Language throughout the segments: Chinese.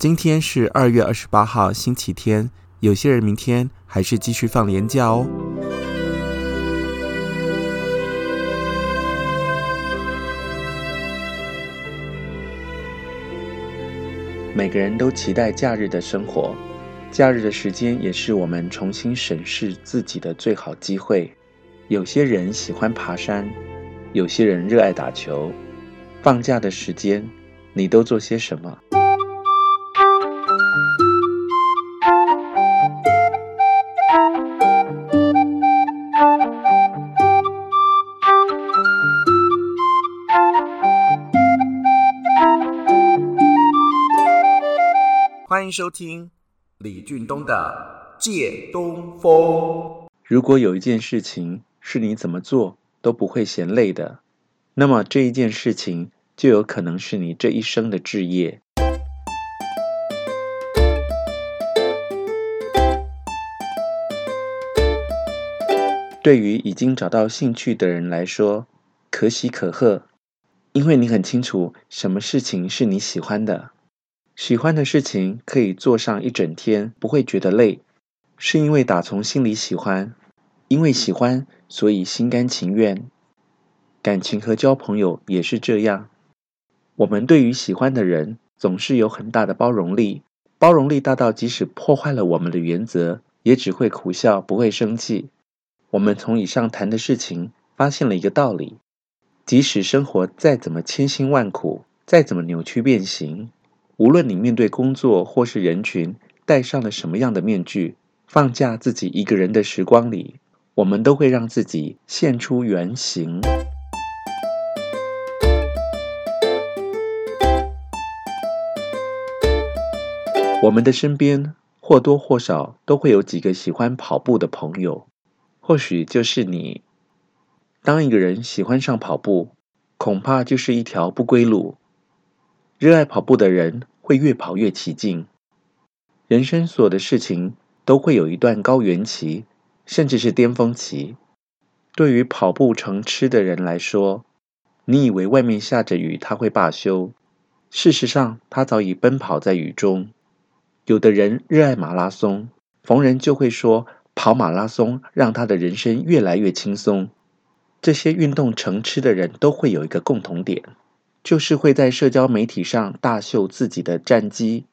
今天是二月二十八号，星期天。有些人明天还是继续放连假哦。每个人都期待假日的生活，假日的时间也是我们重新审视自己的最好机会。有些人喜欢爬山，有些人热爱打球。放假的时间，你都做些什么？欢迎收听李俊东的《借东风》。如果有一件事情是你怎么做都不会嫌累的，那么这一件事情就有可能是你这一生的志业。对于已经找到兴趣的人来说，可喜可贺，因为你很清楚什么事情是你喜欢的。喜欢的事情可以做上一整天，不会觉得累，是因为打从心里喜欢，因为喜欢，所以心甘情愿。感情和交朋友也是这样，我们对于喜欢的人总是有很大的包容力，包容力大到即使破坏了我们的原则，也只会苦笑，不会生气。我们从以上谈的事情发现了一个道理：即使生活再怎么千辛万苦，再怎么扭曲变形。无论你面对工作或是人群，戴上了什么样的面具，放假自己一个人的时光里，我们都会让自己现出原形。我们的身边或多或少都会有几个喜欢跑步的朋友，或许就是你。当一个人喜欢上跑步，恐怕就是一条不归路。热爱跑步的人会越跑越起劲。人生所有的事情都会有一段高原期，甚至是巅峰期。对于跑步成痴的人来说，你以为外面下着雨他会罢休，事实上他早已奔跑在雨中。有的人热爱马拉松，逢人就会说跑马拉松让他的人生越来越轻松。这些运动成痴的人都会有一个共同点。就是会在社交媒体上大秀自己的战绩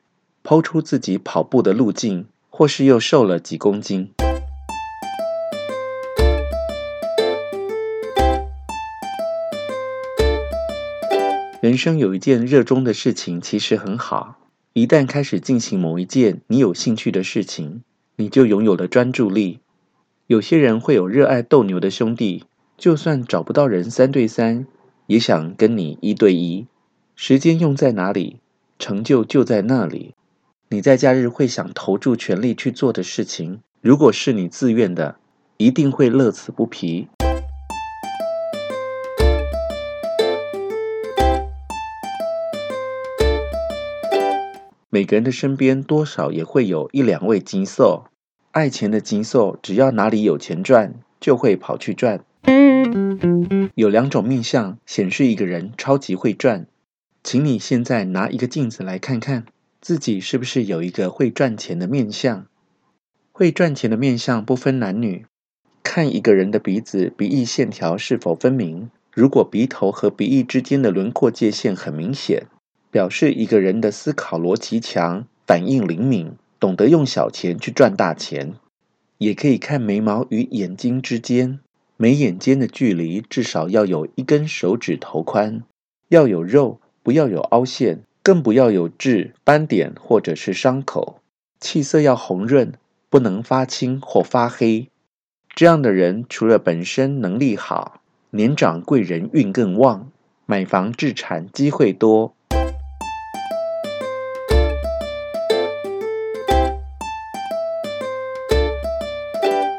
抛出自己跑步的路径，或是又瘦了几公斤。人生有一件热衷的事情，其实很好。一旦开始进行某一件你有兴趣的事情，你就拥有了专注力。有些人会有热爱斗牛的兄弟，就算找不到人三对三。也想跟你一对一，时间用在哪里，成就就在那里。你在假日会想投注全力去做的事情，如果是你自愿的，一定会乐此不疲。每个人的身边多少也会有一两位金兽，爱钱的金兽，只要哪里有钱赚，就会跑去赚。有两种面相显示一个人超级会赚，请你现在拿一个镜子来看看，自己是不是有一个会赚钱的面相？会赚钱的面相不分男女，看一个人的鼻子鼻翼线条是否分明。如果鼻头和鼻翼之间的轮廓界限很明显，表示一个人的思考逻辑强，反应灵敏，懂得用小钱去赚大钱。也可以看眉毛与眼睛之间。眉眼间的距离至少要有一根手指头宽，要有肉，不要有凹陷，更不要有痣、斑点或者是伤口。气色要红润，不能发青或发黑。这样的人除了本身能力好，年长贵人运更旺，买房置产机会多。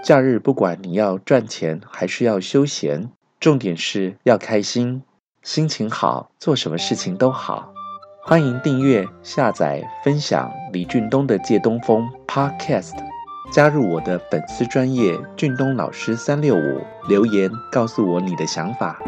假日不管你要赚钱还是要休闲，重点是要开心，心情好，做什么事情都好。欢迎订阅、下载、分享李俊东的借东风 Podcast，加入我的粉丝专业俊东老师三六五，留言告诉我你的想法。